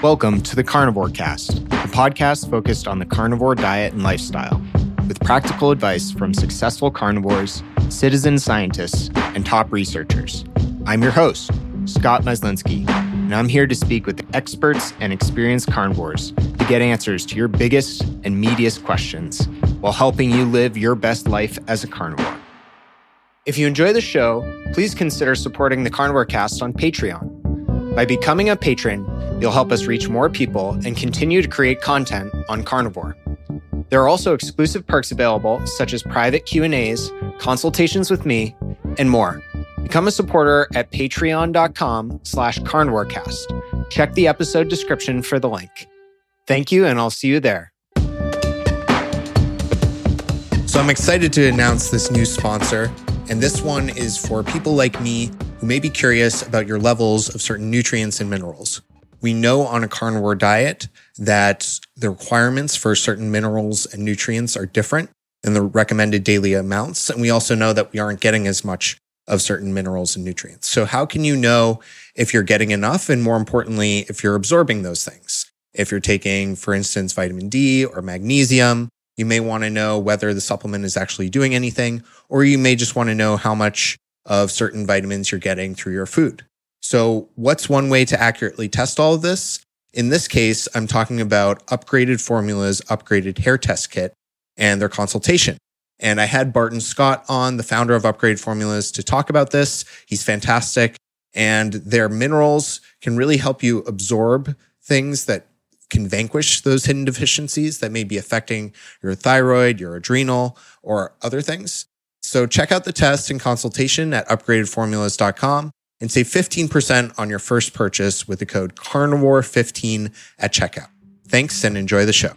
Welcome to the Carnivore Cast, a podcast focused on the carnivore diet and lifestyle, with practical advice from successful carnivores, citizen scientists, and top researchers. I'm your host, Scott Myslinski, and I'm here to speak with experts and experienced carnivores to get answers to your biggest and meatiest questions while helping you live your best life as a carnivore. If you enjoy the show, please consider supporting the Carnivore Cast on Patreon. By becoming a patron, You'll help us reach more people and continue to create content on Carnivore. There are also exclusive perks available such as private Q&As, consultations with me, and more. Become a supporter at patreon.com slash carnivorecast. Check the episode description for the link. Thank you, and I'll see you there. So I'm excited to announce this new sponsor, and this one is for people like me who may be curious about your levels of certain nutrients and minerals. We know on a carnivore diet that the requirements for certain minerals and nutrients are different than the recommended daily amounts. And we also know that we aren't getting as much of certain minerals and nutrients. So how can you know if you're getting enough? And more importantly, if you're absorbing those things? If you're taking, for instance, vitamin D or magnesium, you may want to know whether the supplement is actually doing anything, or you may just want to know how much of certain vitamins you're getting through your food. So what's one way to accurately test all of this? In this case, I'm talking about upgraded formulas, upgraded hair test kit and their consultation. And I had Barton Scott on, the founder of Upgraded Formulas, to talk about this. He's fantastic. And their minerals can really help you absorb things that can vanquish those hidden deficiencies that may be affecting your thyroid, your adrenal, or other things. So check out the test and consultation at upgradedformulas.com and save 15% on your first purchase with the code carnivore15 at checkout. Thanks and enjoy the show.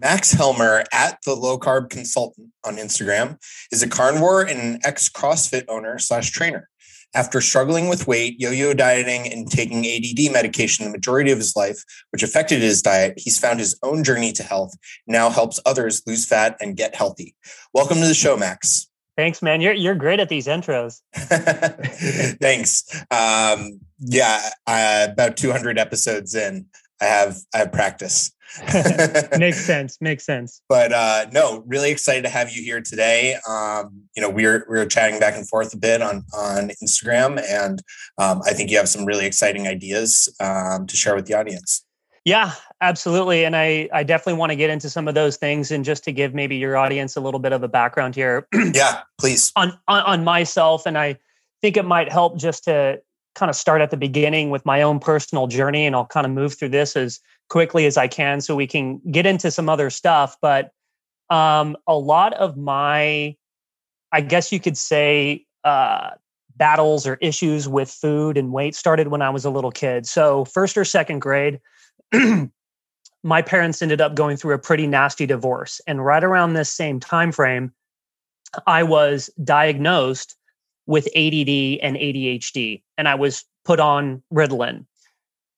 Max Helmer at the low carb consultant on Instagram is a carnivore and an ex CrossFit owner slash trainer. After struggling with weight, yo yo dieting, and taking ADD medication the majority of his life, which affected his diet, he's found his own journey to health, now helps others lose fat and get healthy. Welcome to the show, Max. Thanks, man. You're you're great at these intros. Thanks. Um, yeah, uh, about 200 episodes in, I have I have practice. makes sense. Makes sense. But uh, no, really excited to have you here today. Um, you know, we are we are chatting back and forth a bit on on Instagram, and um, I think you have some really exciting ideas um, to share with the audience. Yeah, absolutely. And I, I definitely want to get into some of those things. And just to give maybe your audience a little bit of a background here. yeah, please. On, on, on myself. And I think it might help just to kind of start at the beginning with my own personal journey. And I'll kind of move through this as quickly as I can so we can get into some other stuff. But um, a lot of my, I guess you could say, uh, battles or issues with food and weight started when I was a little kid. So, first or second grade, my parents ended up going through a pretty nasty divorce. And right around this same time frame i was diagnosed with add and adhd and i was put on ritalin.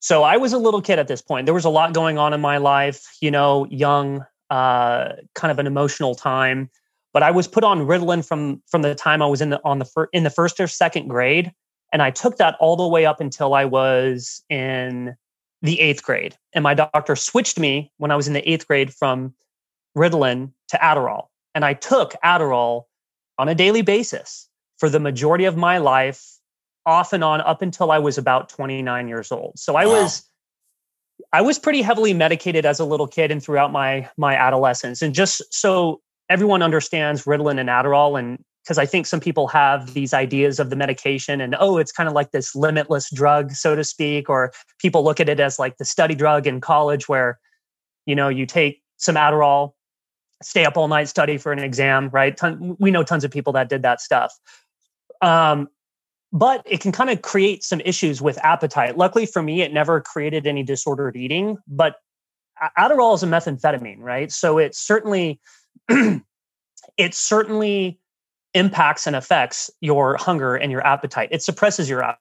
So i was a little kid at this point. There was a lot going on in my life you know young uh, kind of an emotional time. But i was put on ritalin from from the time i was in the on the fir- in the first or second grade. And i took that all the way up until i was in the eighth grade. And my doctor switched me when I was in the eighth grade from Ritalin to Adderall. And I took Adderall on a daily basis for the majority of my life, off and on up until I was about 29 years old. So I wow. was I was pretty heavily medicated as a little kid and throughout my my adolescence. And just so everyone understands Ritalin and Adderall and because I think some people have these ideas of the medication and oh, it's kind of like this limitless drug, so to speak, or people look at it as like the study drug in college where, you know, you take some Adderall, stay up all night, study for an exam, right? Ton, we know tons of people that did that stuff. Um, but it can kind of create some issues with appetite. Luckily for me, it never created any disordered eating, but Adderall is a methamphetamine, right? So it certainly, it certainly impacts and affects your hunger and your appetite. It suppresses your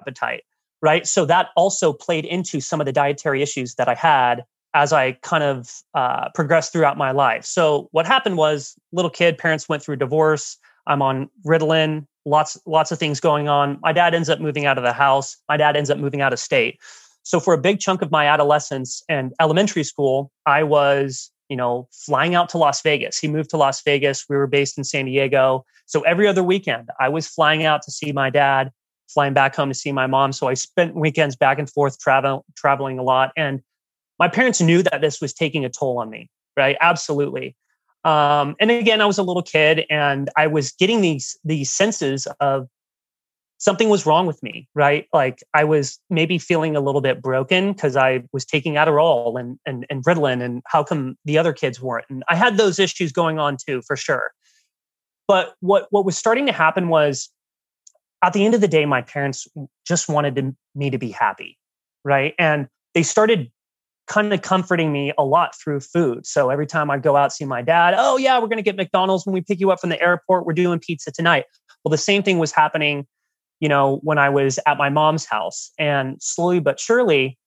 appetite, right? So that also played into some of the dietary issues that I had as I kind of uh, progressed throughout my life. So what happened was, little kid, parents went through divorce. I'm on Ritalin, lots lots of things going on. My dad ends up moving out of the house. My dad ends up moving out of state. So for a big chunk of my adolescence and elementary school, I was, you know, flying out to Las Vegas. He moved to Las Vegas. We were based in San Diego. So every other weekend, I was flying out to see my dad, flying back home to see my mom. So I spent weekends back and forth travel, traveling a lot. And my parents knew that this was taking a toll on me, right? Absolutely. Um, and again, I was a little kid and I was getting these these senses of something was wrong with me, right? Like I was maybe feeling a little bit broken because I was taking Adderall and, and and Ritalin, and how come the other kids weren't? And I had those issues going on too, for sure. But what what was starting to happen was, at the end of the day, my parents just wanted to, me to be happy, right? And they started kind of comforting me a lot through food. So every time I go out see my dad, oh yeah, we're going to get McDonald's when we pick you up from the airport. We're doing pizza tonight. Well, the same thing was happening, you know, when I was at my mom's house, and slowly but surely,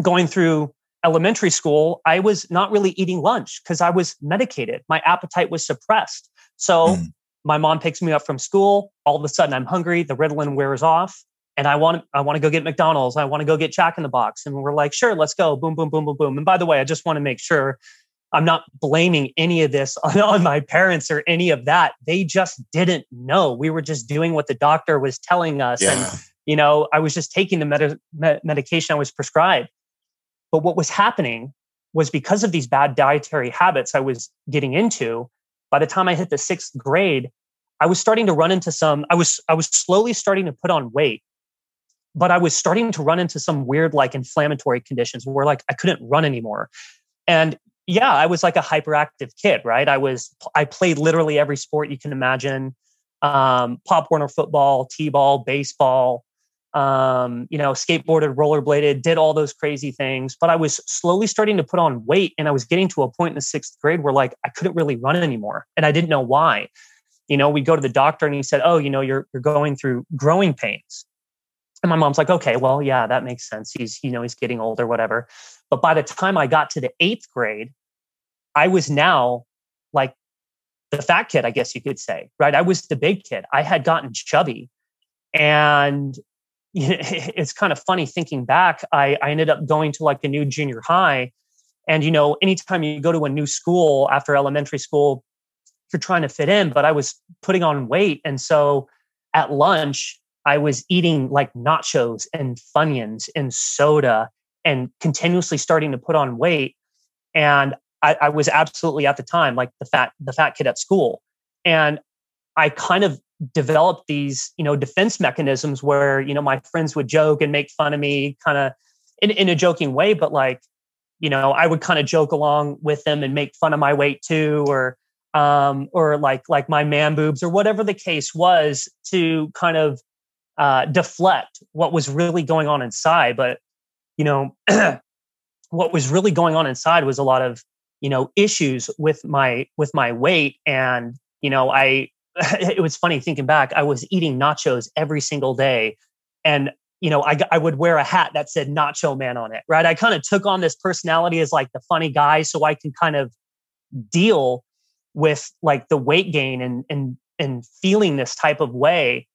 going through elementary school, I was not really eating lunch because I was medicated. My appetite was suppressed. So. Mm. My mom picks me up from school. All of a sudden, I'm hungry. The Ritalin wears off and I want I want to go get McDonald's. I want to go get Jack in the Box. And we're like, sure, let's go. Boom, boom, boom, boom, boom. And by the way, I just want to make sure I'm not blaming any of this on, on my parents or any of that. They just didn't know. We were just doing what the doctor was telling us. Yeah. And, you know, I was just taking the med- med- medication I was prescribed. But what was happening was because of these bad dietary habits I was getting into, by the time I hit the sixth grade, I was starting to run into some, I was, I was slowly starting to put on weight but I was starting to run into some weird like inflammatory conditions where like I couldn't run anymore. And yeah, I was like a hyperactive kid, right? I was I played literally every sport you can imagine. Um, Pop Warner football, T-ball, baseball, um, you know, skateboarded, rollerbladed, did all those crazy things. But I was slowly starting to put on weight and I was getting to a point in the sixth grade where like I couldn't really run anymore. And I didn't know why. You know, we go to the doctor and he said, Oh, you know, you're you're going through growing pains. And my mom's like, okay, well, yeah, that makes sense. He's, you know, he's getting older, or whatever. But by the time I got to the eighth grade, I was now like the fat kid, I guess you could say, right? I was the big kid. I had gotten chubby. And you know, it's kind of funny thinking back. I, I ended up going to like a new junior high. And, you know, anytime you go to a new school after elementary school, you're trying to fit in, but I was putting on weight. And so at lunch, I was eating like nachos and Funyuns and soda and continuously starting to put on weight. And I, I, was absolutely at the time like the fat the fat kid at school. And I kind of developed these, you know, defense mechanisms where, you know, my friends would joke and make fun of me kind of in, in a joking way, but like, you know, I would kind of joke along with them and make fun of my weight too, or um, or like like my man boobs or whatever the case was to kind of uh, deflect what was really going on inside. But you know, what was really going on inside was a lot of you know issues with my with my weight, and you know, I it was funny thinking back. I was eating nachos every single day, and you know, I, I would wear a hat that said Nacho Man on it, right? I kind of took on this personality as like the funny guy, so I can kind of deal with like the weight gain and and and feeling this type of way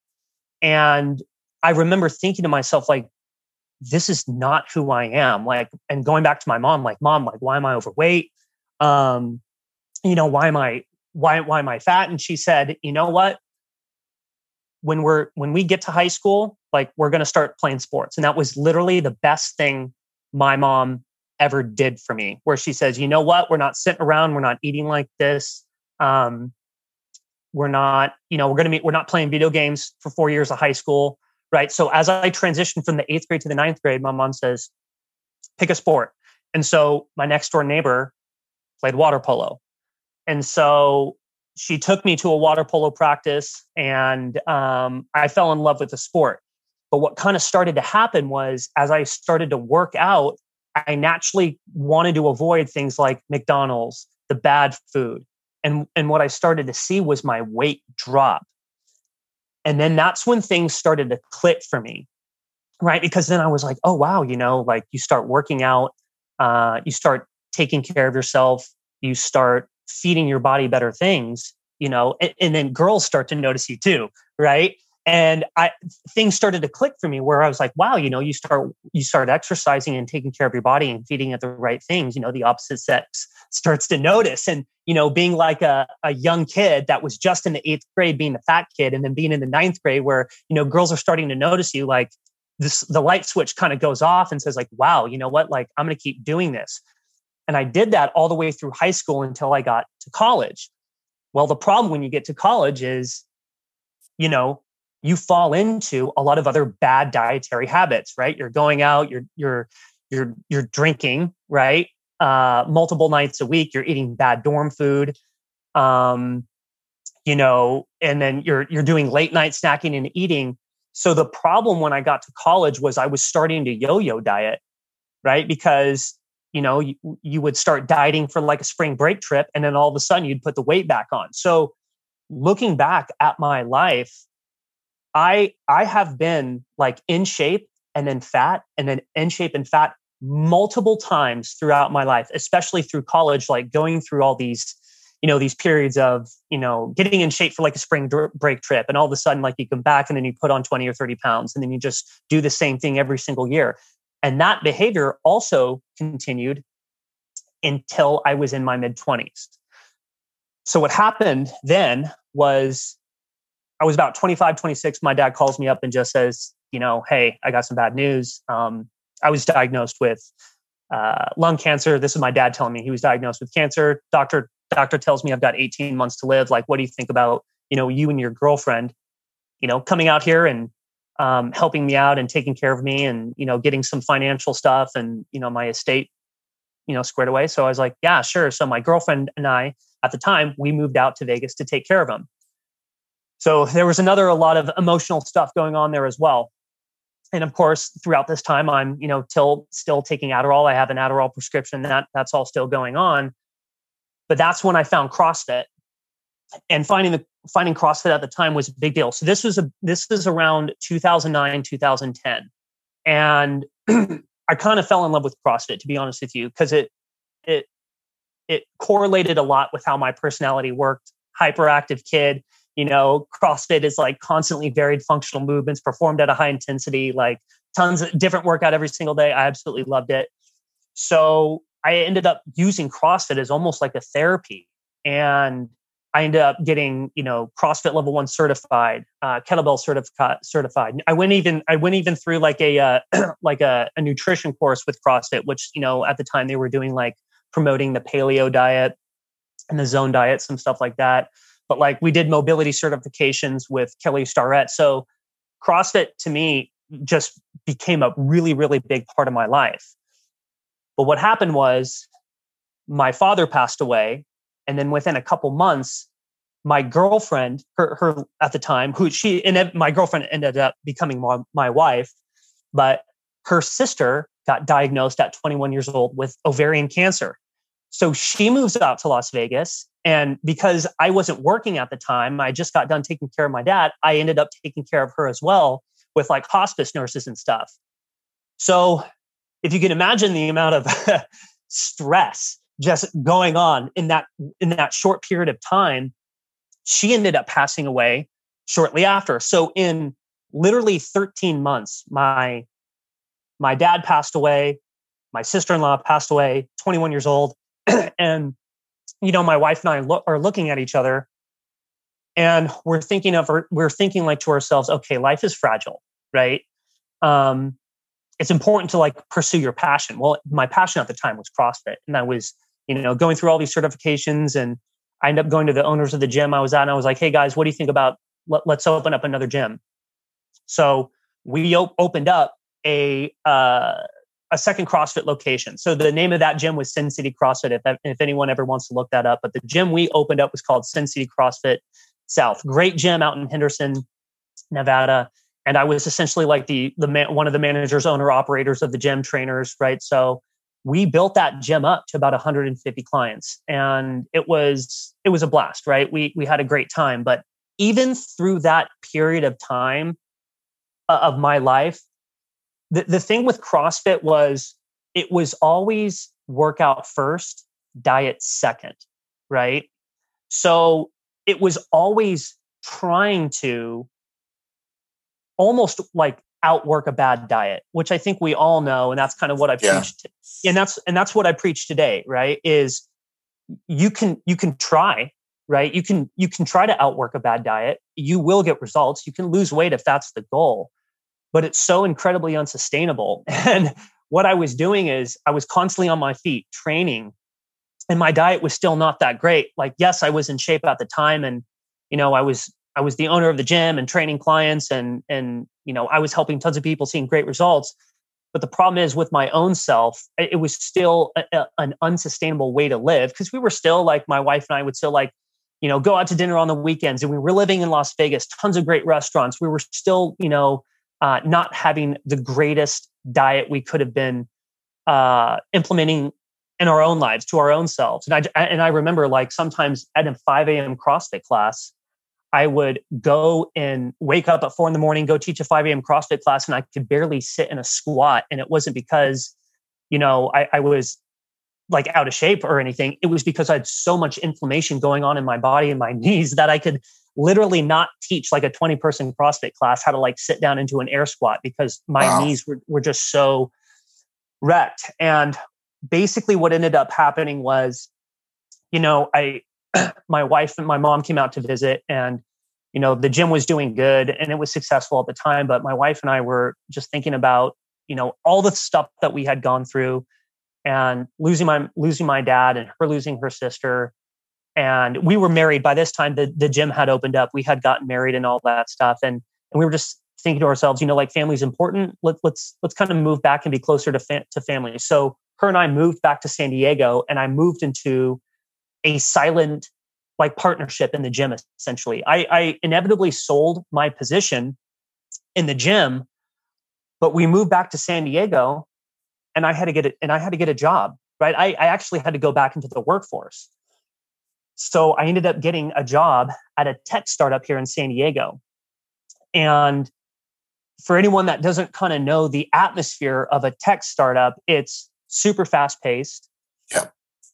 and I remember thinking to myself, like, this is not who I am. Like, and going back to my mom, like, mom, like, why am I overweight? Um, you know, why am I why why am I fat? And she said, you know what? When we're when we get to high school, like we're gonna start playing sports. And that was literally the best thing my mom ever did for me, where she says, you know what, we're not sitting around, we're not eating like this. Um, we're not, you know, we're to be, we're not playing video games for four years of high school. Right. So as I transitioned from the eighth grade to the ninth grade, my mom says, pick a sport. And so my next door neighbor played water polo. And so she took me to a water polo practice and um, I fell in love with the sport. But what kind of started to happen was as I started to work out, I naturally wanted to avoid things like McDonald's, the bad food, and and what i started to see was my weight drop and then that's when things started to click for me right because then i was like oh wow you know like you start working out uh, you start taking care of yourself you start feeding your body better things you know, and, and then girls start to notice you too, right? And i things started to click for me where i was like wow you know you start you start exercising and taking care of your body and feeding it the right things you know the opposite sex starts to notice. And you know being like a, a young kid that was just in the eighth grade being the fat kid and then being in the ninth grade where you know girls are starting to notice you like this the light switch kind of goes off and says like wow you know what? Like i'm going to keep doing this. And i did that all the way through high school until i got to college. Well the problem when you get to college is you know you fall into a lot of other bad dietary habits, right? You're going out, you're you're you're you're drinking, right? Uh, multiple nights a week. You're eating bad dorm food, um, you know, and then you're you're doing late night snacking and eating. So the problem when I got to college was I was starting to yo-yo diet, right? Because you know you, you would start dieting for like a spring break trip, and then all of a sudden you'd put the weight back on. So looking back at my life I I have been like in shape and then fat and then in shape and fat multiple times throughout my life, especially through college, like going through all these, you know, these periods of, you know, getting in shape for like a spring break trip. And all of a sudden, like you come back and then you put on 20 or 30 pounds and then you just do the same thing every single year. And that behavior also continued until I was in my mid 20s. So what happened then was I was about 25, 26. My dad calls me up and just says, you know, hey, I got some bad news. Um, I was diagnosed with uh, lung cancer. This is my dad telling me he was diagnosed with cancer. Doctor doctor tells me I've got 18 months to live. Like, what do you think about you know you and your girlfriend, you know, coming out here and um, helping me out and taking care of me and you know getting some financial stuff and you know my estate, you know, squared away. So I was like, yeah, sure. So my girlfriend and I at the time we moved out to Vegas to take care of him. So there was another a lot of emotional stuff going on there as well. And of course, throughout this time, I'm you know till still taking Adderall. I have an Adderall prescription. That that's all still going on. But that's when I found CrossFit, and finding the finding CrossFit at the time was a big deal. So this was a this is around 2009 2010, and I kind of fell in love with CrossFit to be honest with you because it it it correlated a lot with how my personality worked. Hyperactive kid, you know crossfit is like constantly varied functional movements performed at a high intensity like tons of different workout every single day. I absolutely loved it. So i ended up using crossfit as almost like a therapy and i ended up getting you know crossfit level one certified uh, kettlebell certified. I went even i went even through like a uh, like a, a nutrition course with crossfit which you know at the time they were doing like promoting the paleo diet and the zone diet some stuff like that but like we did mobility certifications with Kelly Starrett. So CrossFit to me just became a really, really big part of my life. But what happened was my father passed away. And then within a couple months, my girlfriend, her, her at the time, who she and my girlfriend ended up becoming my, my wife, but her sister got diagnosed at 21 years old with ovarian cancer. So she moves out to Las Vegas and because I wasn't working at the time, I just got done taking care of my dad. I ended up taking care of her as well with like hospice nurses and stuff. So if you can imagine the amount of stress just going on in that in that short period of time, she ended up passing away shortly after. So in literally 13 months, my my dad passed away, my sister-in-law passed away, 21 years old, and you know, my wife and I lo- are looking at each other and we're thinking of, we're thinking like to ourselves, okay, life is fragile, right? Um, it's important to like pursue your passion. Well, my passion at the time was CrossFit and I was, you know, going through all these certifications and I ended up going to the owners of the gym I was at and I was like, hey guys, what do you think about let, us open up another gym? So we op- opened up a, uh, a second CrossFit location. So the name of that gym was Sin City CrossFit. If, if anyone ever wants to look that up, but the gym we opened up was called Sin City CrossFit South. Great gym out in Henderson, Nevada. And I was essentially like the the man, one of the managers, owner, operators of the gym, trainers, right? So we built that gym up to about 150 clients, and it was it was a blast, right? We we had a great time, but even through that period of time uh, of my life, the, the thing with CrossFit was it was always workout first, diet second, right? So it was always trying to almost like outwork a bad diet, which I think we all know, and that's kind of what I yeah. preached. And that's and that's what I preach today, right? Is you can you can try, right? You can you can try to outwork a bad diet. You will get results. You can lose weight if that's the goal, but it's so incredibly unsustainable. And what I was doing is I was constantly on my feet training, and my diet was still not that great. Like, yes, I was in shape at the time, and you know, I was I was the owner of the gym and training clients and and you know, I was helping tons of people seeing great results. But the problem is with my own self, it was still a, a, an unsustainable way to live because we were still like my wife and I would still like, you know, go out to dinner on the weekends and we were living in Las Vegas, tons of great restaurants. We were still, you know, uh, not having the greatest diet we could have been uh, implementing in our own lives to our own selves. And I and I remember like sometimes at a 5 a.m. CrossFit class, I would go and wake up at four in the morning, go teach a 5 a.m. CrossFit class, and I could barely sit in a squat. And it wasn't because, you know, I, I was like out of shape or anything. It was because I had so much inflammation going on in my body and my knees that I could literally not teach like a 20 person CrossFit class how to like sit down into an air squat because my wow. knees were, were just so wrecked. And basically what ended up happening was, you know, I my wife and my mom came out to visit and you know the gym was doing good and it was successful at the time but my wife and i were just thinking about you know all the stuff that we had gone through and losing my losing my dad and her losing her sister and we were married by this time the, the gym had opened up. We had gotten married and all that stuff. And and we were just thinking to ourselves you know like family's important. Let, let's let's kind of move back and be closer to fa- to family. So her and i moved back to san diego and i moved into a silent like partnership in the gym essentially. I, I inevitably sold my position in the gym but we moved back to san diego and i had to get it and i had to get a job right? I, I actually had to go back into the workforce so i ended up getting a job at a tech startup here in san diego and for anyone that doesn't kind of know the atmosphere of a tech startup it's super fast paced yeah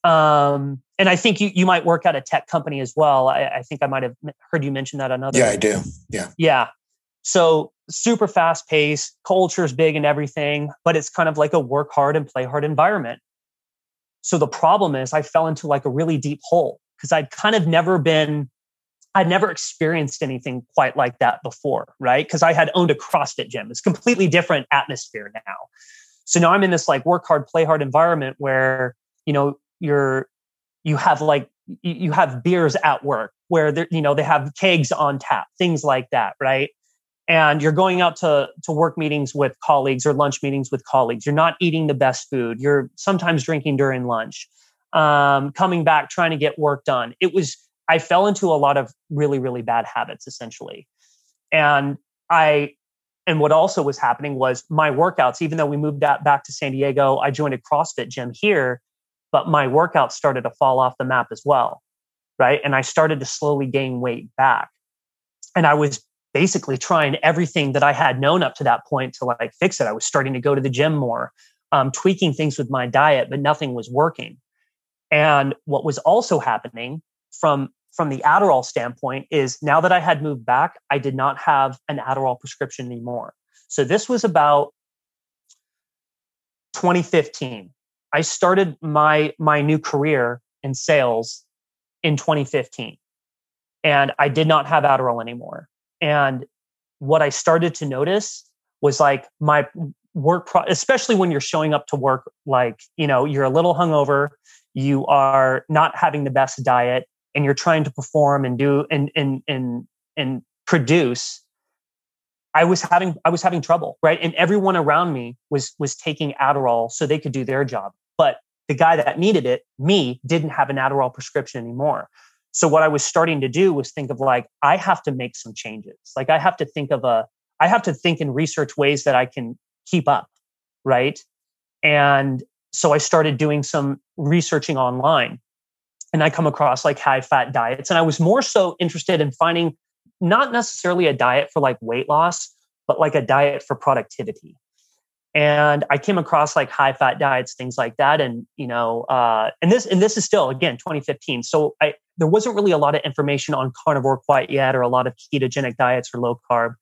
um, and I think you, you might work at a tech company as well. I, I think I might have heard you mention that another. Yeah, I do. Yeah. Yeah. So super fast paced, culture is big and everything, but it's kind of like a work hard and play hard environment. So the problem is I fell into like a really deep hole because I'd kind of never been, I'd never experienced anything quite like that before, right? Because I had owned a CrossFit gym. It's completely different atmosphere now. So now I'm in this like work hard, play hard environment where, you know, you're you have like you have beers at work where you know they have kegs on tap things like that right and you're going out to to work meetings with colleagues or lunch meetings with colleagues you're not eating the best food you're sometimes drinking during lunch um, coming back trying to get work done it was i fell into a lot of really really bad habits essentially and i and what also was happening was my workouts even though we moved back to san diego i joined a crossfit gym here but my workouts started to fall off the map as well. Right. And I started to slowly gain weight back. And I was basically trying everything that I had known up to that point to like fix it. I was starting to go to the gym more, um, tweaking things with my diet, but nothing was working. And what was also happening from from the Adderall standpoint is now that I had moved back, I did not have an Adderall prescription anymore. So this was about 2015. I started my my new career in sales in 2015 and I did not have Adderall anymore. And what I started to notice was like my work pro- especially when you're showing up to work like, you know, you're a little hungover, you are not having the best diet and you're trying to perform and do and and and and produce I was having I was having trouble, right? And everyone around me was was taking Adderall so they could do their job. But the guy that needed it, me, didn't have an Adderall prescription anymore. So what I was starting to do was think of like, I have to make some changes. Like I have to think of a, I have to think and research ways that I can keep up. Right. And so I started doing some researching online and I come across like high fat diets. And I was more so interested in finding not necessarily a diet for like weight loss, but like a diet for productivity. and I came across like high fat diets, things like that. And, you know, uh, and this, and this is still again, 2015. So I, there wasn't really a lot of information on carnivore quite yet or a lot of ketogenic diets or low carb,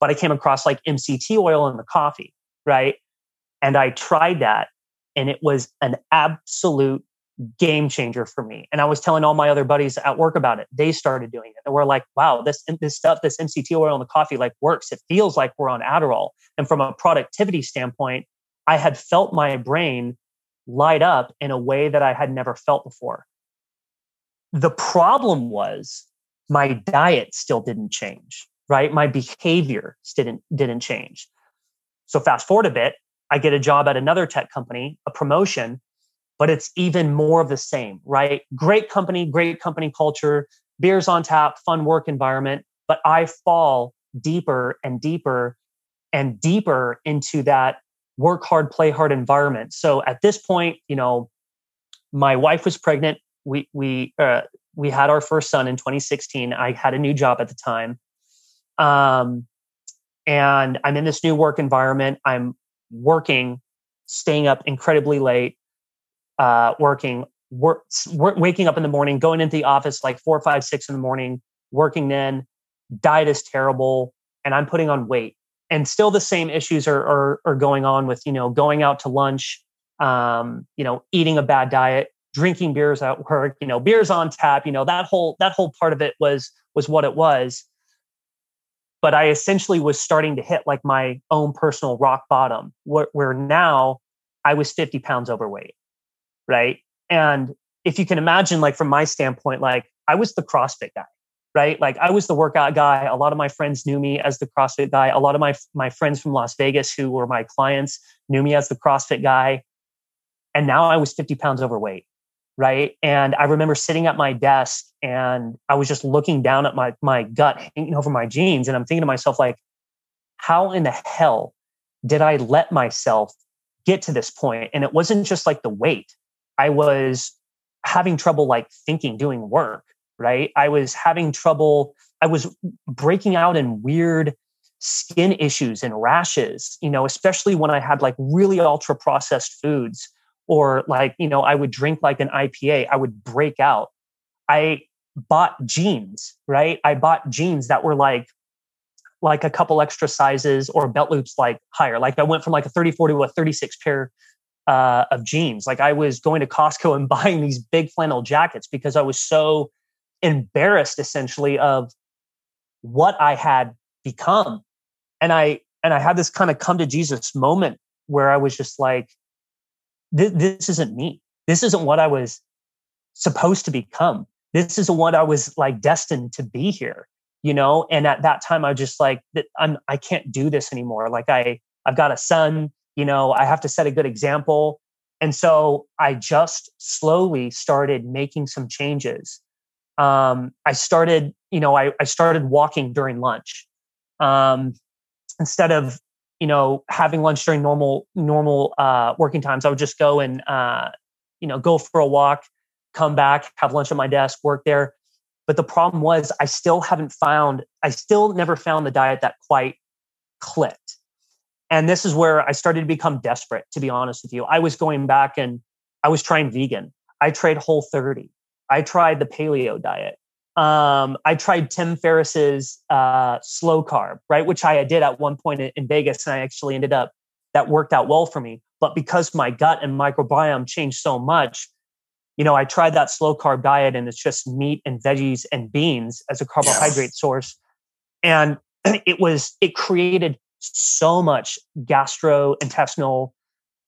but I came across like MCT oil in the coffee. Right. And I tried that and it was an absolute game changer for me. And I was telling all my other buddies at work about it. They started doing it. And we're like, wow, this this stuff, this MCT oil in the coffee like works. It feels like we're on Adderall. And from a productivity standpoint, I had felt my brain light up in a way that I had never felt before. The problem was my diet still didn't change, right? My behavior didn't didn't change. So fast forward a bit, I get a job at another tech company, a promotion, but it's even more of the same, right? Great company, great company culture, beers on tap, fun work environment, but I fall deeper and deeper and deeper into that work hard, play hard environment. So at this point, you know, my wife was pregnant. We we uh, we had our first son in 2016. I had a new job at the time, um, and I'm in this new work environment. I'm working, staying up incredibly late, uh, working, work, waking up in the morning, going into the office like four, five, six in the morning, working then. Diet is terrible, and I'm putting on weight. And still, the same issues are are, are going on with you know going out to lunch, um, you know, eating a bad diet, drinking beers at work, you know, beers on tap. You know that whole that whole part of it was was what it was but I essentially was starting to hit like my own personal rock bottom where, where, now I was 50 pounds overweight right? And if you can imagine, like from my standpoint, like I was the CrossFit guy, right? Like I was the workout guy. A lot of my friends knew me as the CrossFit guy. A lot of my my friends from Las Vegas who were my clients knew me as the CrossFit guy. And now I was 50 pounds overweight, right? And I remember sitting at my desk and I was just looking down at my my gut hanging over my jeans, and I'm thinking to myself, like, how in the hell did I let myself get to this point? And it wasn't just like the weight I was having trouble like thinking, doing work, right? I was having trouble, I was breaking out in weird skin issues and rashes, you know, especially when I had like really ultra processed foods or like, you know, I would drink like an IPA, I would break out. I bought jeans, right? I bought jeans that were like like a couple extra sizes or belt loops like higher. Like I went from like a 34 to a 36 pair uh, of jeans. Like I was going to Costco and buying these big flannel jackets because I was so embarrassed essentially of what I had become. And I and I had this kind of come to Jesus moment where I was just like, this, this isn't me. This isn't what I was supposed to become. This isn't what I was like destined to be here, you know? And at that time I was just like, I'm I can't do this anymore. Like I I've got a son you know i have to set a good example and so i just slowly started making some changes um, i started you know I, I started walking during lunch um, instead of you know having lunch during normal normal uh, working times i would just go and uh, you know go for a walk come back have lunch at my desk work there but the problem was i still haven't found i still never found the diet that quite clicked and this is where I started to become desperate, to be honest with you. I was going back and I was trying vegan. I tried whole 30. I tried the paleo diet. Um, I tried Tim Ferriss's uh, slow carb, right? Which I did at one point in Vegas. And I actually ended up, that worked out well for me. But because my gut and microbiome changed so much, you know, I tried that slow carb diet and it's just meat and veggies and beans as a carbohydrate yes. source. And it was, it created so much gastrointestinal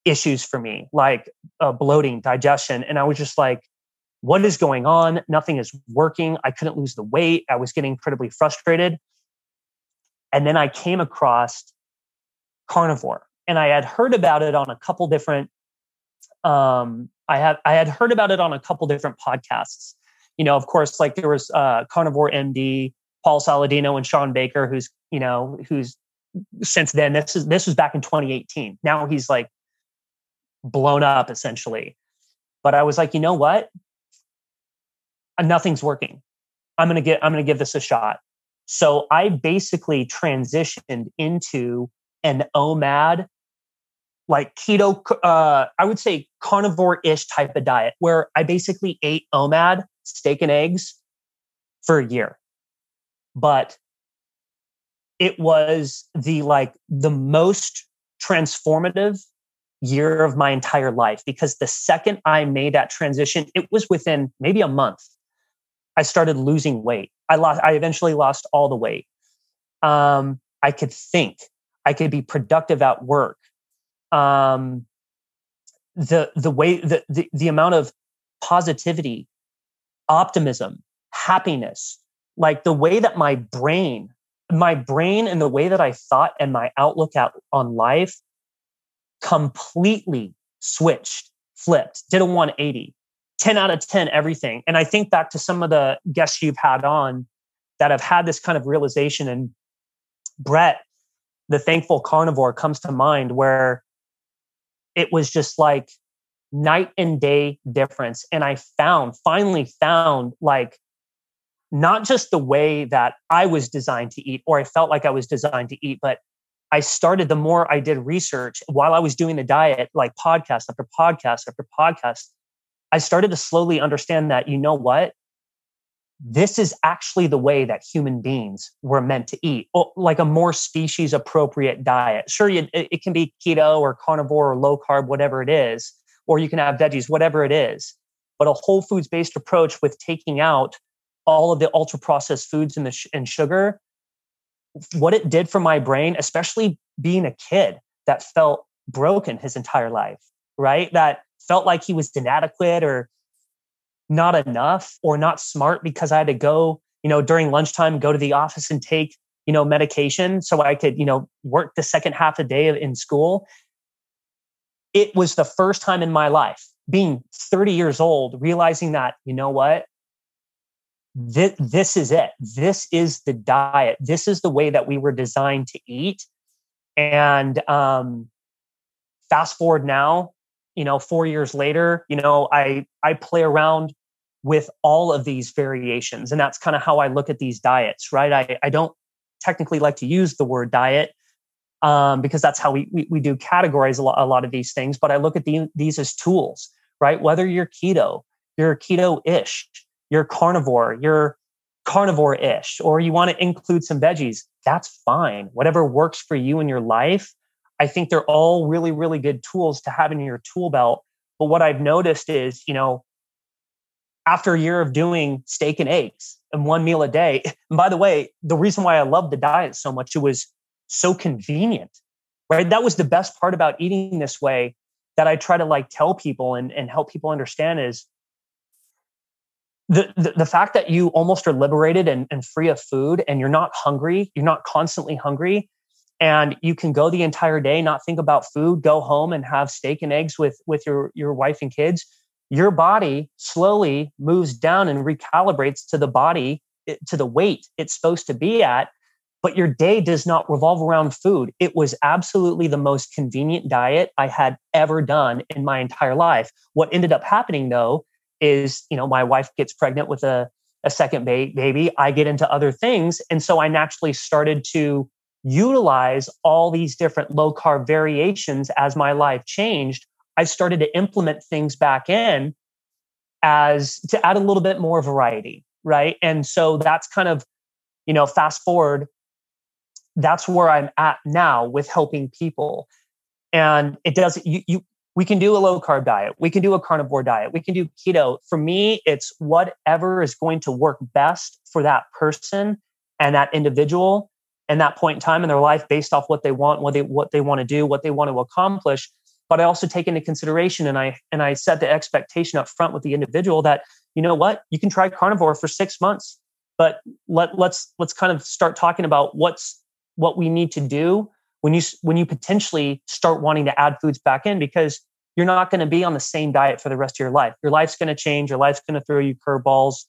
issues for me, like uh, bloating, digestion. And I was just like, what is going on? Nothing is working. I couldn't lose the weight. I was getting incredibly frustrated. And then I came across carnivore and I had heard about it on a couple different um I had I had heard about it on a couple different podcasts. You know, of course, like there was uh Carnivore MD, Paul Saladino and Shawn Baker, who's, you know, who's since then. This is this was back in 2018. Now he's like blown up essentially. But I was like, you know what? Uh, nothing's working. I'm gonna get I'm gonna give this a shot. So I basically transitioned into an OMAD like keto, uh, I would say carnivore ish type of diet where I basically ate OMAD, steak and eggs for a year. But it was the like the most transformative year of my entire life because the second I made that transition, it was within maybe a month. I started losing weight. I lost, I eventually lost all the weight. Um, I could think, I could be productive at work. Um, the the way the, the the amount of positivity, optimism, happiness, like the way that my brain, my brain and the way that I thought and my outlook at on life completely switched, flipped, did a 180, 10 out of 10, everything. And I think back to some of the guests you've had on that have had this kind of realization. And Brett, the thankful carnivore, comes to mind where it was just like night and day difference. And I found, finally found like not just the way that I was designed to eat or I felt like I was designed to eat, but I started the more I did research while I was doing the diet, like podcast after podcast after podcast, I started to slowly understand that, you know what? This is actually the way that human beings were meant to eat, like a more species appropriate diet. Sure, it can be keto or carnivore or low carb, whatever it is, or you can have veggies, whatever it is. But a whole foods based approach with taking out all of the ultra processed foods and the sh- and sugar what it did for my brain, especially being a kid that felt broken his entire life, right? That felt like he was inadequate or not enough or not smart because I had to go, you know, during lunchtime, go to the office and take, you know, medication so I could, you know, work the second half of the day in school. It was the first time in my life, being 30 years old, realizing that, you know what? this, this is it. This is the diet. This is the way that we were designed to eat. And um, fast forward now, you know, four years later, you know, I I play around with all of these variations, and that's kind of how I look at these diets, right? I I don't technically like to use the word diet um, because that's how we, we, we do categorize a lot, a lot of these things. But I look at the, these as tools, right? Whether you're keto, you're keto-ish, you're carnivore, you're carnivore ish, or you want to include some veggies, that's fine. Whatever works for you in your life. I think they're all really, really good tools to have in your tool belt. But what I've noticed is, you know, after a year of doing steak and eggs and one meal a day, and by the way, the reason why I love the diet so much, it was so convenient, right? That was the best part about eating this way that I try to like tell people and, and help people understand is the, the, the fact that you almost are liberated and, and free of food and you're not hungry, you're not constantly hungry, and you can go the entire day, not think about food, go home and have steak and eggs with, with your, your wife and kids, your body slowly moves down and recalibrates to the body, eh, to the weight it's supposed to be at. But your day does not revolve around food. It was absolutely the most convenient diet I had ever done in my entire life. What ended up happening though is you know my wife gets pregnant with a, a second baby i get into other things and so i naturally started to utilize all these different low carb variations as my life changed i started to implement things back in as to add a little bit more variety right and so that's kind of you know fast forward that's where i'm at now with helping people and it does you, you we can do a low carb diet. We can do a carnivore diet. We can do keto. For me, it's whatever is going to work best for that person and that individual and that point in time in their life based off what they want, what they what they want to do, what they want to accomplish. But I also take into consideration and I and I set the expectation up front with the individual that, you know what, you can try carnivore for six months, but let let's let's kind of start talking about what's what we need to do when you when you potentially start wanting to add foods back in because you're not going to be on the same diet for the rest of your life. Your life's going to change. Your life's going to throw you curveballs,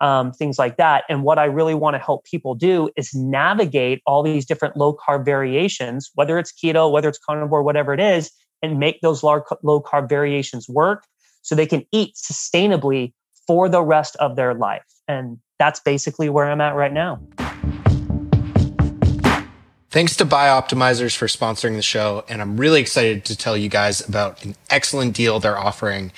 um, things like that. And what I really want to help people do is navigate all these different low carb variations, whether it's keto, whether it's carnivore, whatever it is, and make those low carb variations work so they can eat sustainably for the rest of their life. And that's basically where I'm at right now. Thanks to Bioptimizers for sponsoring the show. And I'm really excited to tell you guys about an excellent deal they're offering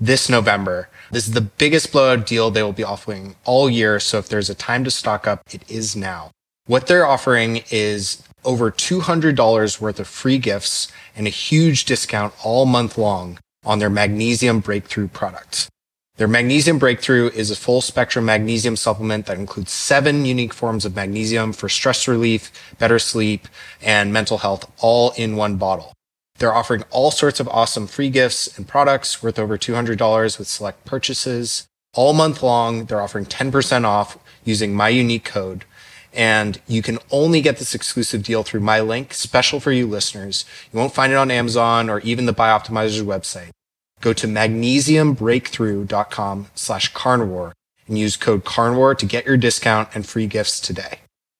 this November. This is the biggest blowout deal they will be offering all year. So if there's a time to stock up, it is now. What they're offering is over $200 worth of free gifts and a huge discount all month long on their magnesium breakthrough products. Their magnesium breakthrough is a full spectrum magnesium supplement that includes seven unique forms of magnesium for stress relief, better sleep, and mental health all in one bottle. They're offering all sorts of awesome free gifts and products worth over $200 with select purchases. All month long, they're offering 10% off using my unique code. And you can only get this exclusive deal through my link, special for you listeners. You won't find it on Amazon or even the Bioptimizers website. Go to magnesiumbreakthrough.com slash carnivore and use code carnivore to get your discount and free gifts today.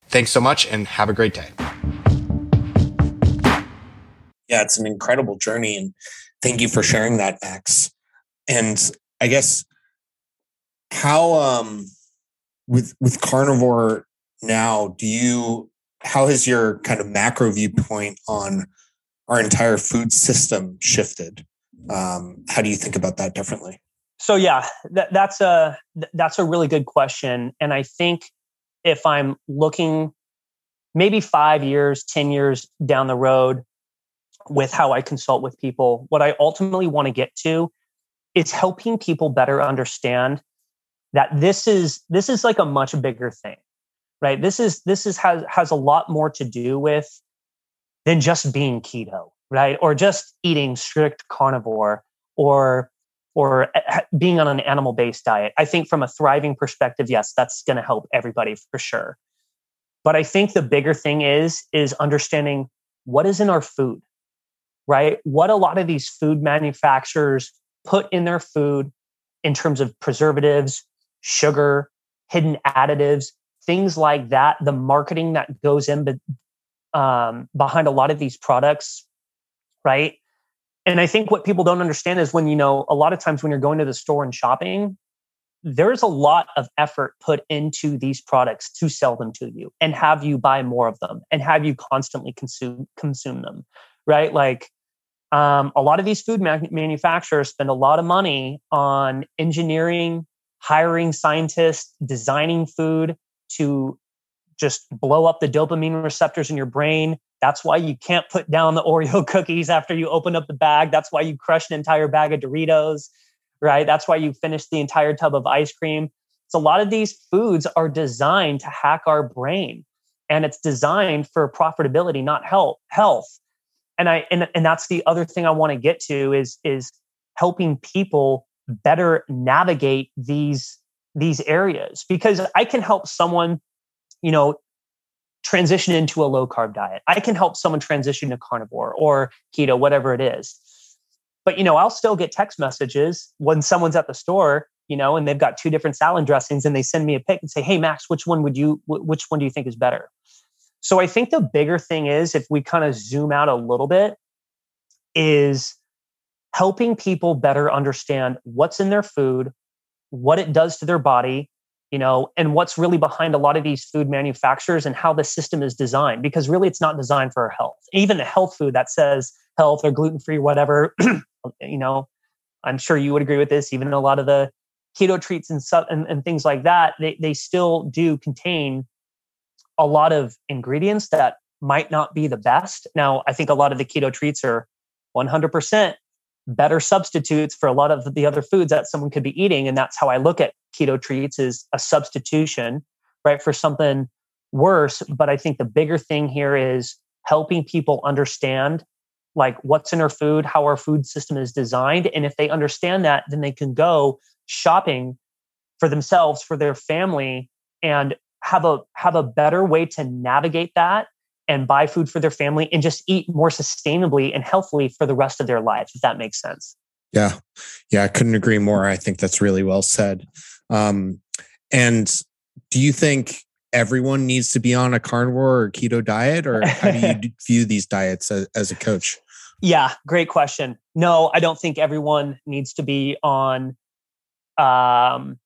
Thanks so much and have a great day. Yeah, it's an incredible journey. And thank you for sharing that, Max. And I guess how um with with carnivore now, do you how has your kind of macro viewpoint on our entire food system shifted? Um, how do you think about that differently? So yeah, that, that's a that's a really good question, and I think if I'm looking maybe five years, ten years down the road with how I consult with people, what I ultimately want to get to is helping people better understand that this is this is like a much bigger thing right? This is this is has has a lot more to do with than just being keto right? Or just eating strict carnivore or or eh, being on an animal based diet. I think from a thriving perspective yes that's going to help everybody for sure. But i think the bigger thing is is understanding what is in our food right what a lot of these food manufacturers put in their food in terms of preservatives sugar hidden additives things like that, the marketing that goes in be, um, behind a lot of these products, right? And I think what people don't understand is when, you know, a lot of times when you're going to the store and shopping, there's a lot of effort put into these products to sell them to you and have you buy more of them and have you constantly consume consume them right like um, a lot of these food ma- manufacturers spend a lot of money on engineering hiring scientists designing food to just blow up the dopamine receptors in your brain. That's why you can't put down the Oreo cookies after you open up the bag. That's why you crush an entire bag of Doritos, right? That's why you finish the entire tub of ice cream. So a lot of these foods are designed to hack our brain and it's designed for profitability, not health. Health. And I and, and that's the other thing I want to get to is is helping people better navigate these these areas because I can help someone, you know, transition into a low carb diet. I can help someone transition to carnivore or keto, whatever it is. But you know, I'll still get text messages when someone's at the store, you know, and they've got two different salad dressings and they send me a pic and say, "Hey Max, which one would you which one do you think is better?" So I think the bigger thing is if we kind of zoom out a little bit is helping people better understand what's in their food, what it does to their body, you know, and what's really behind a lot of these food manufacturers and how the system is designed, because really it's not designed for our health. Even the health food that says health or gluten free, whatever, you know, I'm sure you would agree with this. Even a lot of the keto treats and, and, and things like that, they, they still do contain a lot of ingredients that might not be the best. Now, I think a lot of the keto treats are 100% better substitutes for a lot of the other foods that someone could be eating and that's how i look at keto treats is a substitution right for something worse but i think the bigger thing here is helping people understand like what's in our food how our food system is designed and if they understand that then they can go shopping for themselves for their family and have a have a better way to navigate that and buy food for their family and just eat more sustainably and healthily for the rest of their lives, if that makes sense. Yeah. Yeah. I couldn't agree more. I think that's really well said. Um, and do you think everyone needs to be on a carnivore or keto diet, or how do you view these diets as, as a coach? Yeah, great question. No, I don't think everyone needs to be on um,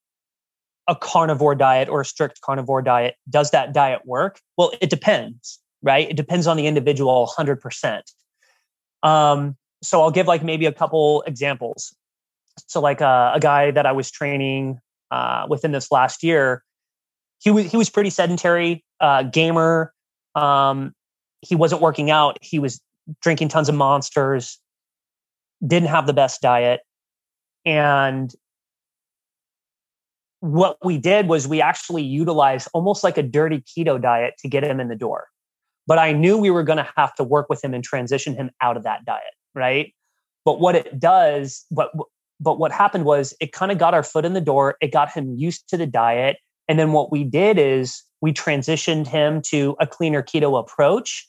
a carnivore diet or a strict carnivore diet. Does that diet work? Well, it depends right? It depends on the individual 100%. Um, so I'll give like maybe a couple examples. So like uh, a guy that I was training uh, within this last year, he was he was pretty sedentary, uh, gamer. Um, he wasn't working out. He was drinking tons of monsters. Didn't have the best diet, and what we did was we actually utilized almost like a dirty keto diet to get him in the door. But I knew we were going to have to work with him and transition him out of that diet, right? But what it does, but but what happened was it kind of got our foot in the door. It got him used to the diet, and then what we did is we transitioned him to a cleaner keto approach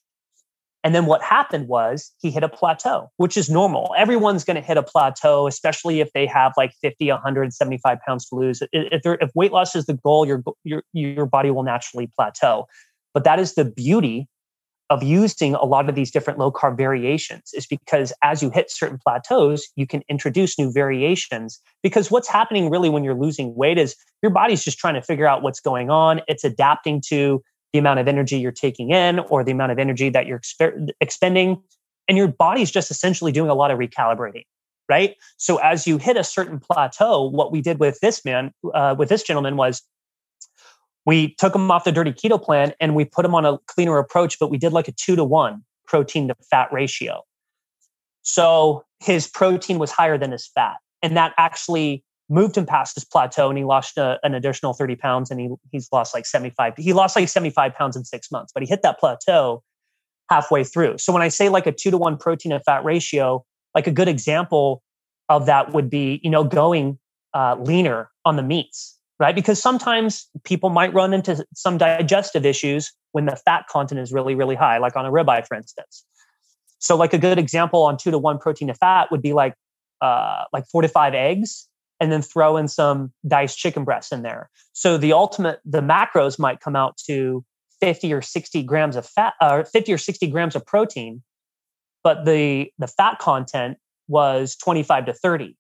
and then what happened was he hit a plateau, which is normal. Everyone's going to hit a plateau, especially if they have like 50, 175 pounds to lose. If, if weight loss is the goal, your, your, your body will naturally plateau. But that is the beauty of using a lot of these different low carb variations is because as you hit certain plateaus, you can introduce new variations. Because what's happening really when you're losing weight is your body's just trying to figure out what's going on. It's adapting to the amount of energy you're taking in or the amount of energy that you're exper- expending. And your body's just essentially doing a lot of recalibrating, right? So as you hit a certain plateau, what we did with this man, uh, with this gentleman was we took him off the dirty keto plan and we put him on a cleaner approach, but we did like a two to one protein to fat ratio. So his protein was higher than his fat. And that actually moved him past his plateau and he lost a, uh, an additional 30 pounds and he, he's lost like 75 he lost like 75 pounds in six months but he hit that plateau halfway through. So when i say like a two to one protein to fat ratio like a good example of that would be you know going uh, leaner on the meats right? Because sometimes people might run into some digestive issues when the fat content is really really high like on a ribeye for instance. So like a good example on two to one protein to fat would be like uh, like four to five eggs and then throw in some diced chicken breasts in there. So the ultimate, the macros might come out to 50 or 60 grams of fat, or uh, 50 or 60 grams of protein, but the the fat content was 25 to 30.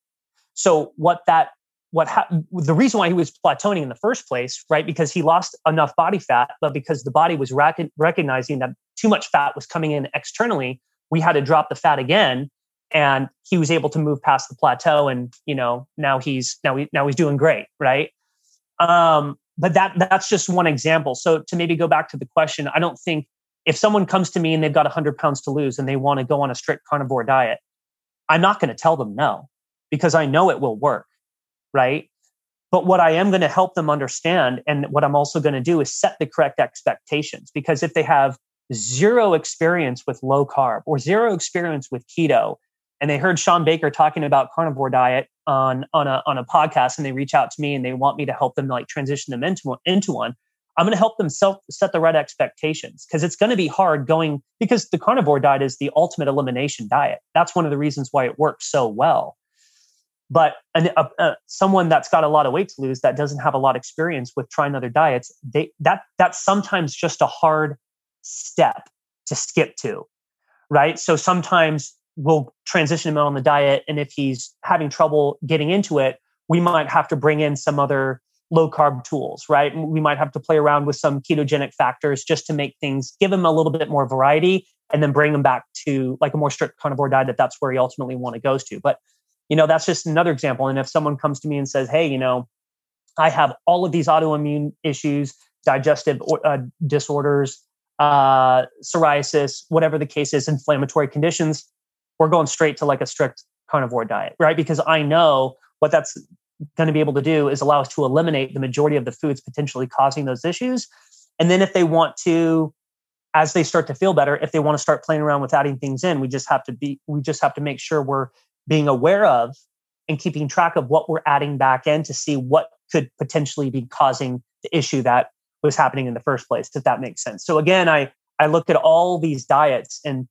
So what that what ha- the reason why he was plateauing in the first place, right? Because he lost enough body fat, but because the body was rec- recognizing that too much fat was coming in externally, we had to drop the fat again and he was able to move past the plateau and you know now he's now he, now he's doing great right? Um but that that's just one example. So to maybe go back to the question i don't think if someone comes to me and they've got 100 pounds to lose and they want to go on a strict carnivore diet i'm not going to tell them no because i know it will work right? But what i am going to help them understand and what i'm also going to do is set the correct expectations because if they have zero experience with low carb or zero experience with keto and they heard Shawn Baker talking about carnivore diet on on a on a podcast, and they reach out to me and they want me to help them like transition them into into one. I'm going to help them self, set the right expectations because it's going to be hard going because the carnivore diet is the ultimate elimination diet. That's one of the reasons why it works so well. But an, someone that's got a lot of weight to lose that doesn't have a lot of experience with trying other diets, they that that's sometimes just a hard step to skip to, right? So sometimes we'll transition him on the diet. And if he's having trouble getting into it, we might have to bring in some other low carb tools, right? We might have to play around with some ketogenic factors just to make things, give him a little bit more variety and then bring him back to like a more strict carnivore diet if that's where he ultimately want to goes to. But, you know, that's just another example. And if someone comes to me and says, hey, you know, I have all of these autoimmune issues, digestive uh, disorders, uh, psoriasis, whatever the case is, inflammatory conditions we're going straight to like a strict carnivore diet, right? Because I know what that's going to be able to do is allow us to eliminate the majority of the foods potentially causing those issues. And then if they want to, as they start to feel better, if they want to start playing around with adding things in, we just have to be, we just have to make sure we're being aware of and keeping track of what we're adding back in to see what could potentially be causing the issue that was happening in the first place, if that makes sense. So again, I I looked at all these diets and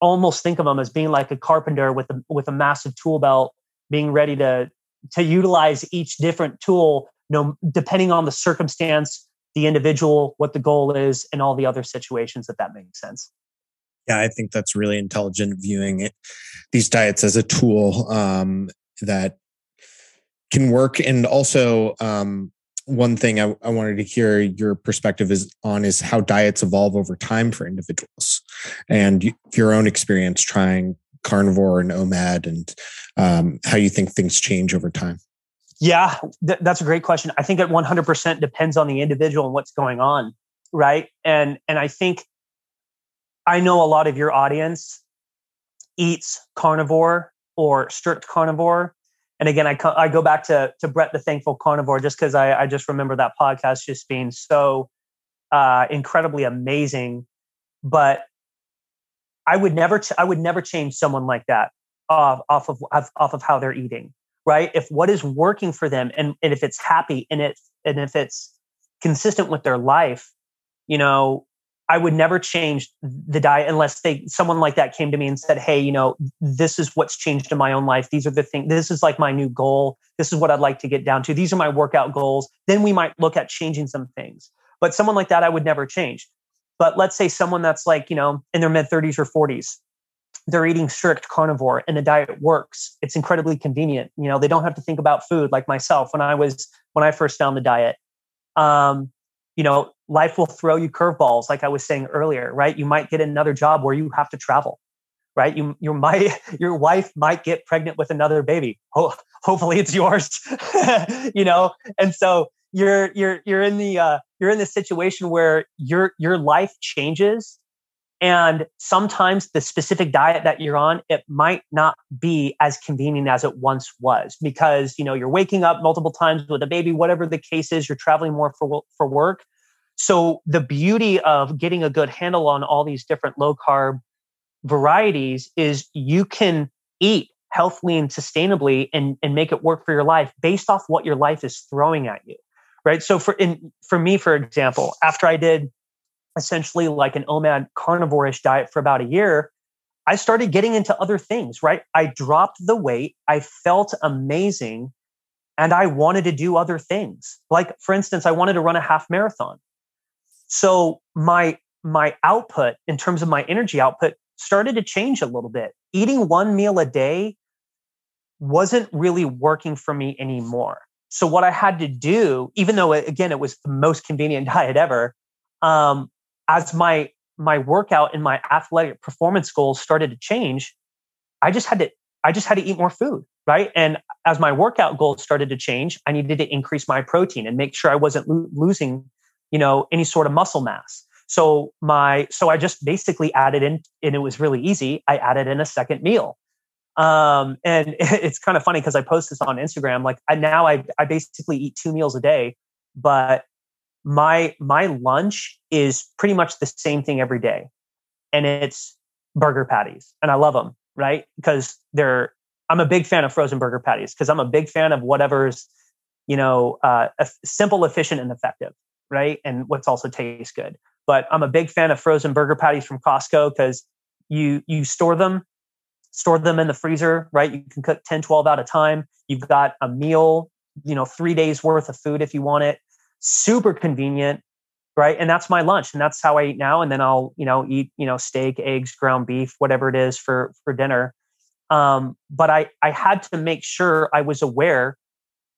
almost think of them as being like a carpenter with a with a massive tool belt, being ready to to utilize each different tool, you know, depending on the circumstance, the individual, what the goal is, and all the other situations. That that makes sense. Yeah, I think that's really intelligent viewing it these diets as a tool um, that can work, and also um, one thing I, I, wanted to hear your perspective is on is how diets evolve over time for individuals and your own experience trying carnivore and OMAD and um, how you think things change over time. Yeah, th- that's a great question. I think it 100% depends on the individual and what's going on, right? And and I think I know a lot of your audience eats carnivore or strict carnivore. And again, I, I go back to, to Brett the Thankful Carnivore just because I, I just remember that podcast just being so uh, incredibly amazing. But I would never ch- I would never change someone like that off, off of off of how they're eating, right? If what is working for them and, and if it's happy and it and if it's consistent with their life, you know, I would never change the diet unless they someone like that came to me and said, "Hey, you know, this is what's changed in my own life. These are the things. This is like my new goal. This is what I'd like to get down to. These are my workout goals." Then we might look at changing some things. But someone like that, I would never change. But let's say someone that's like, you know, in their mid 30s or 40s, they're eating strict carnivore and the diet works. It's incredibly convenient. You know, they don't have to think about food like myself when I was when I first found the diet. Um, you know, life will throw you curveballs, like I was saying earlier, right? You might get another job where you have to travel, right? You you might your wife might get pregnant with another baby. Ho- hopefully, it's yours, you know. And so you're you're you're in the uh, you're in the situation where your your life changes and sometimes the specific diet that you're on it might not be as convenient as it once was because you know you're waking up multiple times with a baby whatever the case is you're traveling more for for work so the beauty of getting a good handle on all these different low carb varieties is you can eat healthily and sustainably and, and make it work for your life based off what your life is throwing at you right? So for in for me, for example, after I did essentially like an OMAD carnivore-ish diet for about a year, I started getting into other things, right? I dropped the weight, I felt amazing, and I wanted to do other things. Like for instance, I wanted to run a half marathon. So my my output in terms of my energy output started to change a little bit. Eating one meal a day wasn't really working for me anymore. So what I had to do, even though again it was the most convenient diet ever, um, as my my workout and my athletic performance goals started to change, I just had to I just had to eat more food, right? And as my workout goals started to change, I needed to increase my protein and make sure I wasn't lo- losing, you know, any sort of muscle mass. So my so I just basically added in, and it was really easy. I added in a second meal. Um, and it's kind of funny because I post this on Instagram. Like I, now I, I basically eat two meals a day, but my, my lunch is pretty much the same thing every day. And it's burger patties and I love them, right? Because they're, I'm a big fan of frozen burger patties because I'm a big fan of whatever's, you know, uh, simple, efficient, and effective, right? And what's also tastes good. But I'm a big fan of frozen burger patties from Costco because you you store them store them in the freezer, right? You can cook 10, 12 at a time. You've got a meal, you know, three days worth of food if you want it. Super convenient, right? And that's my lunch. And that's how I eat now. And then I'll, you know, eat, you know, steak, eggs, ground beef, whatever it is for for dinner. Um, but I I had to make sure I was aware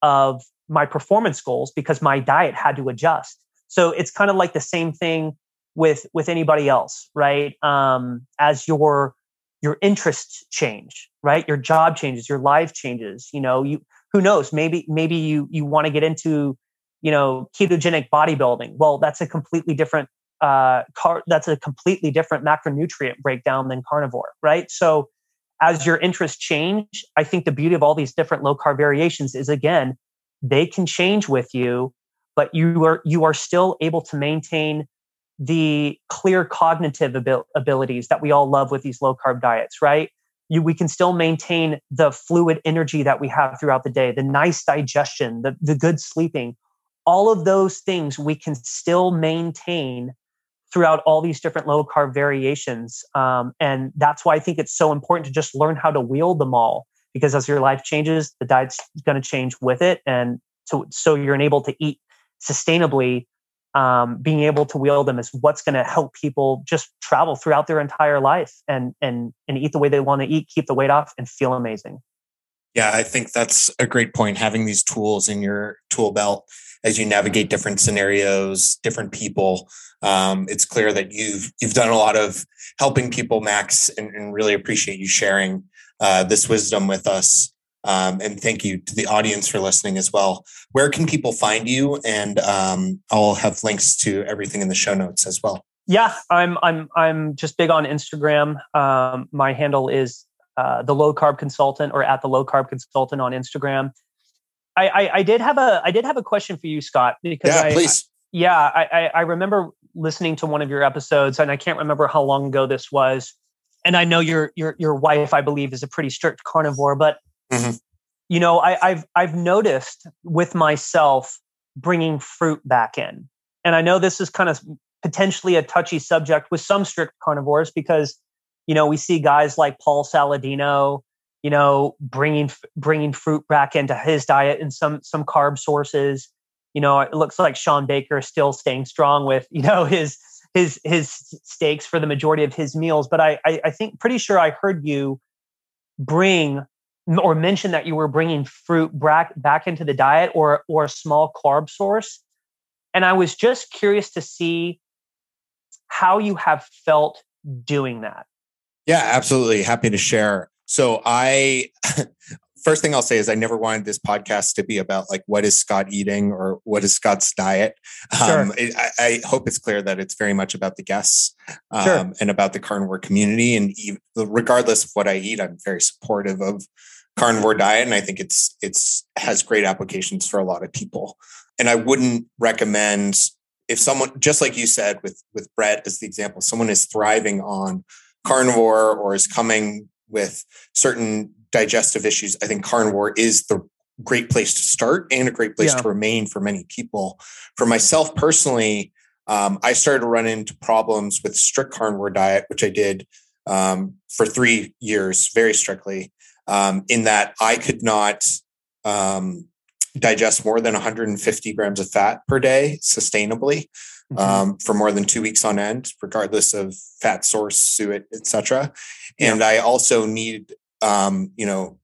of my performance goals because my diet had to adjust. So it's kind of like the same thing with with anybody else, right? Um, as your your interests change right your job changes your life changes you know you who knows maybe maybe you you want to get into you know ketogenic bodybuilding well that's a completely different uh car that's a completely different macronutrient breakdown than carnivore right so as your interests change i think the beauty of all these different low carb variations is again they can change with you but you are you are still able to maintain the clear cognitive abil- abilities that we all love with these low carb diets, right? You, we can still maintain the fluid energy that we have throughout the day, the nice digestion, the, the good sleeping. All of those things we can still maintain throughout all these different low carb variations. Um, and that's why I think it's so important to just learn how to wield them all because as your life changes, the diet's going to change with it. And so, so you're able to eat sustainably um, being able to wield them is what's going to help people just travel throughout their entire life and and and eat the way they want to eat, keep the weight off, and feel amazing. Yeah, I think that's a great point. Having these tools in your tool belt as you navigate different scenarios, different people. Um, it's clear that you've you've done a lot of helping people, Max, and, and really appreciate you sharing uh, this wisdom with us. Um, and thank you to the audience for listening as well. Where can people find you? And um, I'll have links to everything in the show notes as well. Yeah, I'm I'm I'm just big on Instagram. Um, my handle is uh, the low carb consultant or at the low carb consultant on Instagram. I, I, I did have a I did have a question for you, Scott, because yeah, I, please. yeah, I, I remember listening to one of your episodes, and I can't remember how long ago this was. And I know your your your wife, I believe, is a pretty strict carnivore, but mm-hmm. you know, I, I've I've noticed with myself bringing fruit back in, and I know this is kind of potentially a touchy subject with some strict carnivores because you know we see guys like Paul Saladino, you know, bringing bringing fruit back into his diet and some some carb sources. You know, it looks like Shawn Baker is still staying strong with you know his his his steaks for the majority of his meals. But I I, I think pretty sure I heard you bring or mention that you were bringing fruit back back into the diet or or a small carb source. And I was just curious to see how you have felt doing that. Yeah, absolutely. Happy to share. So I first thing I'll say is I never wanted this podcast to be about like what is Scott eating or what is Scott's diet. Sure. Um, it, I, I, hope it's clear that it's very much about the guests um, sure. and about the carnivore community. And even, regardless of what I eat, I'm very supportive of carnivore diet, and I think it's it's has great applications for a lot of people. And I wouldn't recommend if someone just like you said with with Brett as the example, someone is thriving on carnivore or is coming with certain digestive issues, I think carnivore is the great place to start and a great place yeah. to remain for many people. For myself personally, um, I started to run into problems with strict carnivore diet, which I did um, for three years very strictly, um, in that I could not um, digest more than 150 grams of fat per day sustainably. Um, for more than two weeks on end, regardless of fat source, suet, etc. And I also need, um, you know,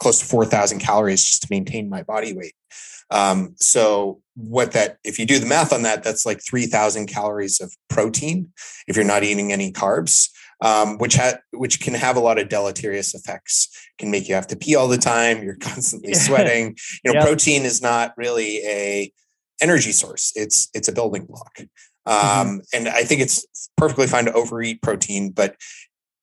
close to 4,000 calories just to maintain my body weight. Um, so what that, if you do the math on that, that's like 3,000 calories of protein if you're not eating any carbs. Um, which ha- which can have a lot of deleterious effects. Can make you have to pee all the time. You're constantly sweating. You know, yep. protein is not really a energy source. It's it's a building block. Mm-hmm. Um, mm-hmm. And I think it's perfectly fine to overeat protein, but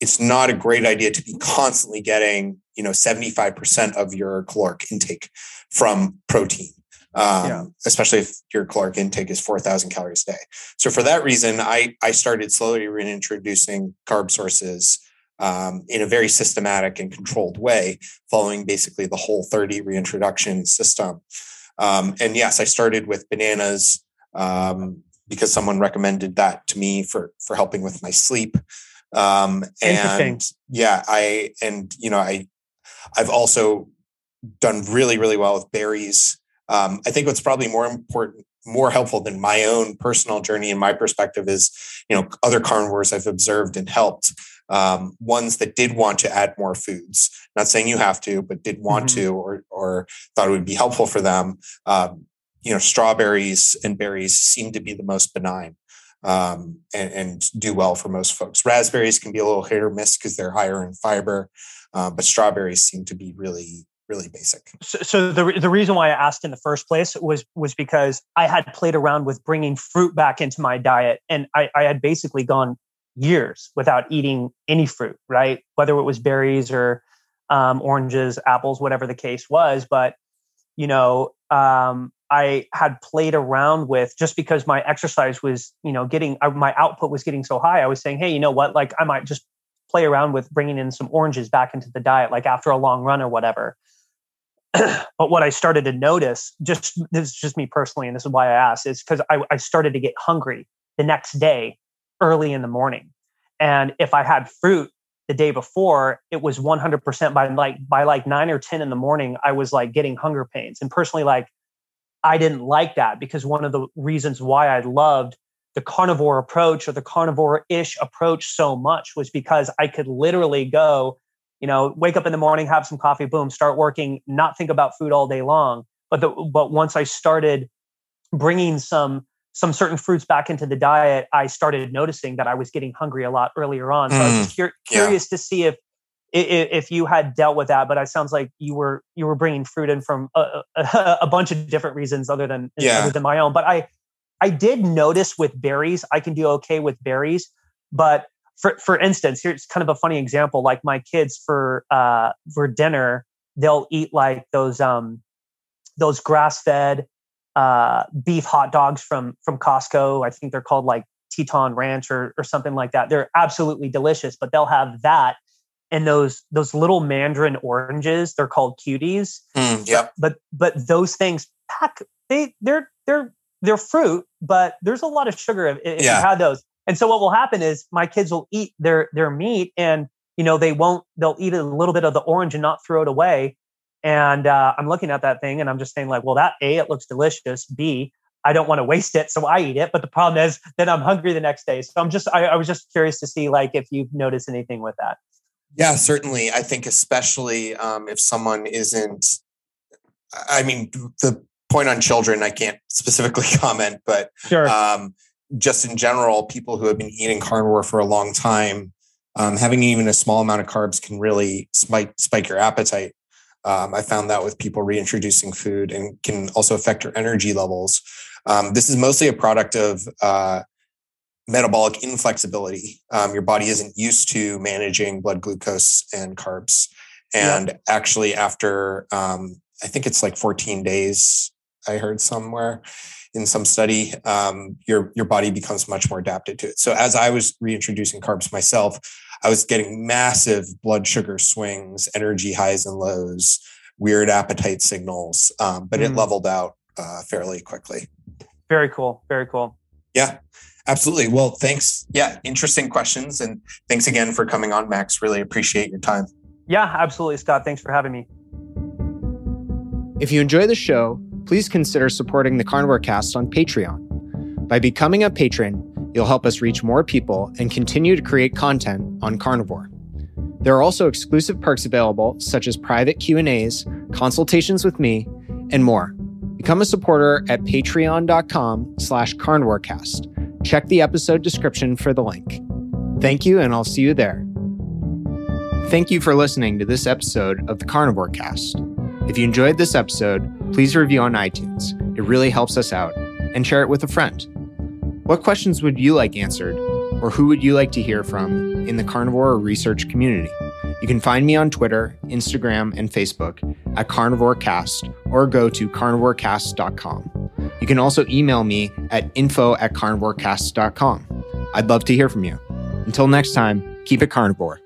it's not a great idea to be constantly getting you know 75% of your caloric intake from protein um, yeah. especially if your caloric intake is 4000 calories a day so for that reason i i started slowly reintroducing carb sources um, in a very systematic and controlled way following basically the whole 30 reintroduction system um, and yes, I started with bananas um, because someone recommended that to me for for helping with my sleep. Um, and yeah, I and you know I I've also done really really well with berries. Um, I think what's probably more important more helpful than my own personal journey and my perspective is you know other carnivores i've observed and helped um, ones that did want to add more foods. Not saying you have to, but did want mm-hmm. to or or thought it would be helpful for them. Um, you know, strawberries and berries seem to be the most benign um, and, and, do well for most folks. Raspberries can be a little hit or miss because they're higher in fiber, uh, but strawberries seem to be really really basic. So, so, the the reason why I asked in the first place was was because I had played around with bringing fruit back into my diet, and I, I had basically gone years without eating any fruit, right? Whether it was berries or um, oranges, apples, whatever the case was. But, you know, um, I had played around with just because my exercise was, you know, getting uh, my output was getting so high. I was saying, hey, you know what? Like, I might just play around with bringing in some oranges back into the diet, like after a long run or whatever. but what I started to notice, just this is just me personally, and this is why I asked, is because I, I started to get hungry the next day early in the morning. And if I had fruit the day before, it was 100% by like by like 9 or 10 in the morning, I was like getting hunger pains. And personally like I didn't like that because one of the reasons why I loved the carnivore approach or the carnivore-ish approach so much was because I could literally go you know, wake up in the morning, have some coffee, boom, start working, not think about food all day long. But the, but once I started bringing some some certain fruits back into the diet, I started noticing that I was getting hungry a lot earlier on. So mm, I was mm, just cur- curious yeah. to see if, if, if you had dealt with that. But it sounds like you were you were bringing fruit in from a, a, a bunch of different reasons other than yeah. other than my own. But I I did notice with berries, I can do okay with berries. But for for instance, here's kind of a funny example. Like my kids for uh, for dinner, they'll eat like those um those grass fed uh, beef hot dogs from from Costco. I think they're called like Teton Ranch or or something like that. They're absolutely delicious, but they'll have that and those those little mandarin oranges. They're called cuties. Mm, yep. But but those things pack they they're they're they're fruit, but there's a lot of sugar if, if yeah. you had those. And so what will happen is my kids will eat their their meat and you know they won't they'll eat a little bit of the orange and not throw it away and uh, I'm looking at that thing and I'm just saying, like, well, that A, it looks delicious. B, I don't want to waste it, so I eat it. But the problem is, then I'm hungry the next day. So I'm just, I, I was just curious to see, like, if you've noticed anything with that. Yeah, certainly. I think, especially um, if someone isn't, I mean, the point on children, I can't specifically comment, but sure. um, just in general, people who have been eating carnivore for a long time, um, having even a small amount of carbs can really spike spike your appetite. Um, I found that with people reintroducing food and can also affect your energy levels. Um, this is mostly a product of uh, metabolic inflexibility. Um, your body isn't used to managing blood glucose and carbs. And yeah. actually, after um, I think it's like 14 days, I heard somewhere in some study, um, your your body becomes much more adapted to it. So as I was reintroducing carbs myself, I was getting massive blood sugar swings, energy highs and lows, weird appetite signals, um, but mm. it leveled out uh, fairly quickly. Very cool. Very cool. Yeah, absolutely. Well, thanks. Yeah, interesting questions. And thanks again for coming on, Max. Really appreciate your time. Yeah, absolutely, Scott. Thanks for having me. If you enjoy the show, please consider supporting the Carnivore Cast on Patreon. By becoming a patron, You'll help us reach more people and continue to create content on carnivore. There are also exclusive perks available such as private Q&As, consultations with me, and more. Become a supporter at patreon.com slash carnivorecast. Check the episode description for the link. Thank you, and I'll see you there. Thank you for listening to this episode of the Carnivore Cast. If you enjoyed this episode, please review on iTunes. It really helps us out. And share it with a friend. What questions would you like answered, or who would you like to hear from in the carnivore research community? You can find me on Twitter, Instagram, and Facebook at CarnivoreCast or go to carnivorecast.com. You can also email me at info at carnivorecast.com. I'd love to hear from you. Until next time, keep it carnivore.